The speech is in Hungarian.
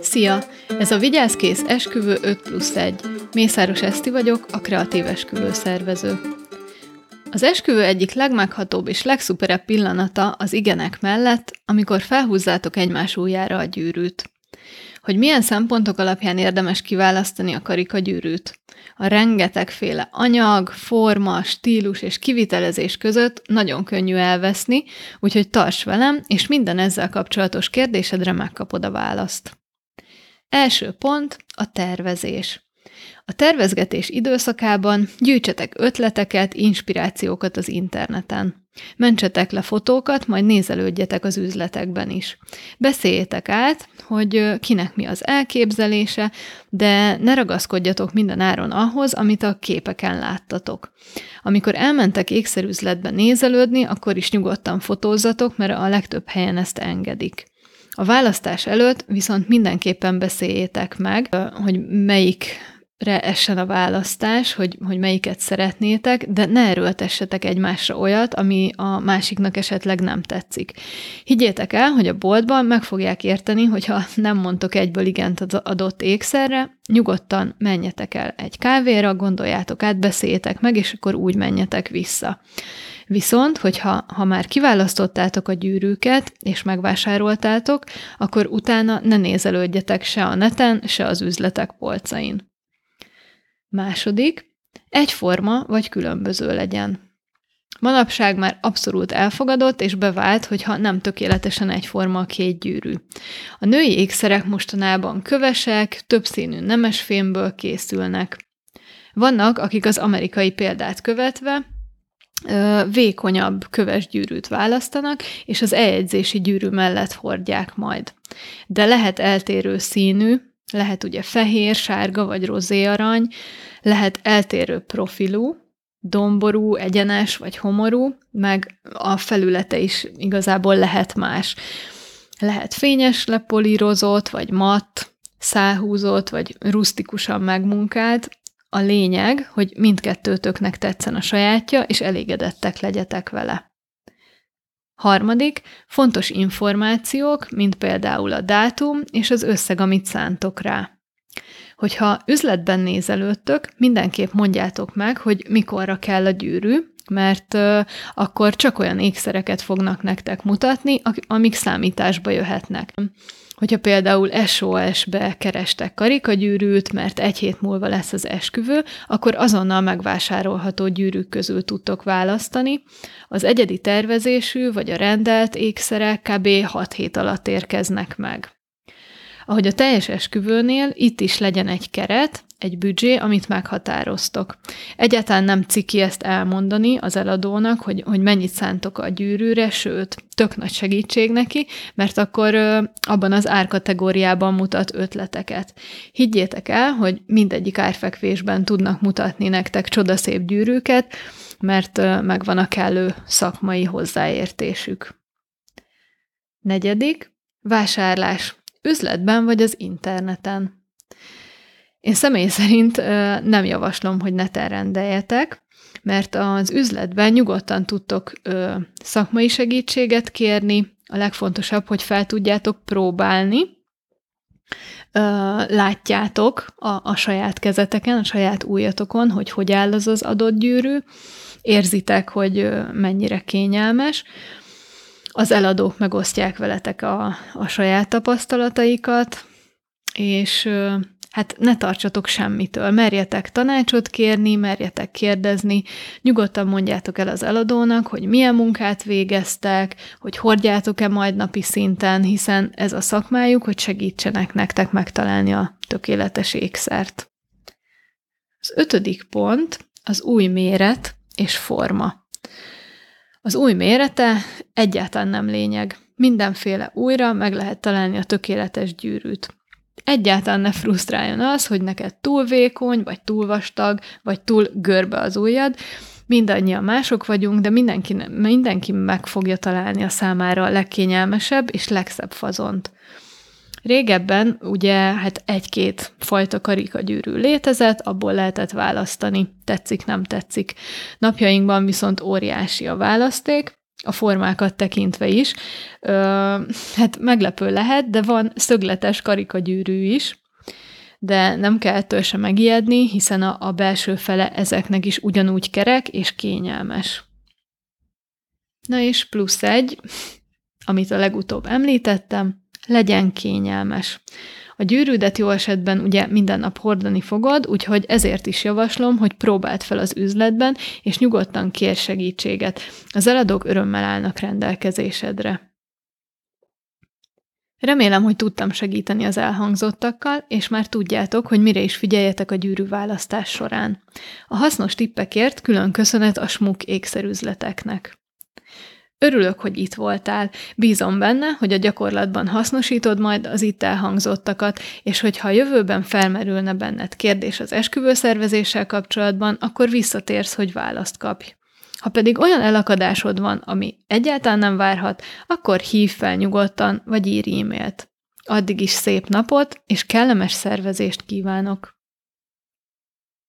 Szia! Ez a Vigyázkész Esküvő 5 plusz 1. Mészáros Eszti vagyok, a kreatív esküvő szervező. Az esküvő egyik legmeghatóbb és legszuperebb pillanata az igenek mellett, amikor felhúzzátok egymás ujjára a gyűrűt. Hogy milyen szempontok alapján érdemes kiválasztani a karikagyűrűt. A rengetegféle anyag, forma, stílus és kivitelezés között nagyon könnyű elveszni, úgyhogy tarts velem, és minden ezzel kapcsolatos kérdésedre megkapod a választ. Első pont a tervezés. A tervezgetés időszakában gyűjtsetek ötleteket, inspirációkat az interneten. Mentsetek le fotókat, majd nézelődjetek az üzletekben is. Beszéljétek át, hogy kinek mi az elképzelése, de ne ragaszkodjatok minden áron ahhoz, amit a képeken láttatok. Amikor elmentek ékszerüzletbe nézelődni, akkor is nyugodtan fotózzatok, mert a legtöbb helyen ezt engedik. A választás előtt viszont mindenképpen beszéljétek meg, hogy melyik essen a választás, hogy, hogy melyiket szeretnétek, de ne erőltessetek egymásra olyat, ami a másiknak esetleg nem tetszik. Higgyétek el, hogy a boltban meg fogják érteni, hogyha nem mondtok egyből igent az adott ékszerre, nyugodtan menjetek el egy kávéra, gondoljátok át, beszéljétek meg, és akkor úgy menjetek vissza. Viszont, hogyha ha már kiválasztottátok a gyűrűket, és megvásároltátok, akkor utána ne nézelődjetek se a neten, se az üzletek polcain. Második, egyforma vagy különböző legyen. Manapság már abszolút elfogadott és bevált, hogyha nem tökéletesen egyforma a két gyűrű. A női ékszerek mostanában kövesek, többszínű nemesfémből készülnek. Vannak, akik az amerikai példát követve vékonyabb köves gyűrűt választanak, és az eljegyzési gyűrű mellett hordják majd. De lehet eltérő színű, lehet ugye fehér, sárga vagy rozé arany, lehet eltérő profilú, domború, egyenes vagy homorú, meg a felülete is igazából lehet más. Lehet fényes lepolírozott, vagy matt, száhúzott, vagy rustikusan megmunkált, a lényeg, hogy mindkettőtöknek tetszen a sajátja, és elégedettek legyetek vele. Harmadik, fontos információk, mint például a dátum és az összeg, amit szántok rá. Hogyha üzletben nézelődtök, mindenképp mondjátok meg, hogy mikorra kell a gyűrű, mert uh, akkor csak olyan ékszereket fognak nektek mutatni, amik számításba jöhetnek. Hogyha például SOS-be kerestek karikagyűrűt, mert egy hét múlva lesz az esküvő, akkor azonnal megvásárolható gyűrűk közül tudtok választani. Az egyedi tervezésű vagy a rendelt ékszerek kb. 6 hét alatt érkeznek meg. Ahogy a teljes esküvőnél, itt is legyen egy keret, egy büdzsé, amit meghatároztok. Egyáltalán nem ciki ezt elmondani az eladónak, hogy, hogy mennyit szántok a gyűrűre, sőt, tök nagy segítség neki, mert akkor ö, abban az árkategóriában mutat ötleteket. Higgyétek el, hogy mindegyik árfekvésben tudnak mutatni nektek csodaszép gyűrűket, mert ö, megvan a kellő szakmai hozzáértésük. Negyedik, vásárlás üzletben vagy az interneten. Én személy szerint nem javaslom, hogy neten rendeljetek, mert az üzletben nyugodtan tudtok szakmai segítséget kérni, a legfontosabb, hogy fel tudjátok próbálni, látjátok a, a saját kezeteken, a saját újatokon, hogy hogy áll az az adott gyűrű, érzitek, hogy mennyire kényelmes, az eladók megosztják veletek a, a saját tapasztalataikat, és hát ne tartsatok semmitől, merjetek tanácsot kérni, merjetek kérdezni, nyugodtan mondjátok el az eladónak, hogy milyen munkát végeztek, hogy hordjátok-e majd napi szinten, hiszen ez a szakmájuk, hogy segítsenek nektek megtalálni a tökéletes ékszert. Az ötödik pont az új méret és forma. Az új mérete egyáltalán nem lényeg. Mindenféle újra meg lehet találni a tökéletes gyűrűt. Egyáltalán ne frusztráljon az, hogy neked túl vékony, vagy túl vastag, vagy túl görbe az ujjad. Mindannyian mások vagyunk, de mindenki, mindenki meg fogja találni a számára a legkényelmesebb és legszebb fazont. Régebben ugye hát egy-két fajta karikagyűrű létezett, abból lehetett választani, tetszik, nem tetszik. Napjainkban viszont óriási a választék, a formákat tekintve is. Ö, hát meglepő lehet, de van szögletes karikagyűrű is, de nem kell ettől sem megijedni, hiszen a, a belső fele ezeknek is ugyanúgy kerek és kényelmes. Na és plusz egy, amit a legutóbb említettem, legyen kényelmes. A gyűrűdet jó esetben ugye minden nap hordani fogod, úgyhogy ezért is javaslom, hogy próbáld fel az üzletben, és nyugodtan kér segítséget. Az eladók örömmel állnak rendelkezésedre. Remélem, hogy tudtam segíteni az elhangzottakkal, és már tudjátok, hogy mire is figyeljetek a gyűrű választás során. A hasznos tippekért külön köszönet a smuk ékszerüzleteknek. Örülök, hogy itt voltál. Bízom benne, hogy a gyakorlatban hasznosítod majd az itt elhangzottakat, és hogyha a jövőben felmerülne benned kérdés az esküvőszervezéssel kapcsolatban, akkor visszatérsz, hogy választ kapj. Ha pedig olyan elakadásod van, ami egyáltalán nem várhat, akkor hív fel nyugodtan, vagy írj e-mailt. Addig is szép napot, és kellemes szervezést kívánok!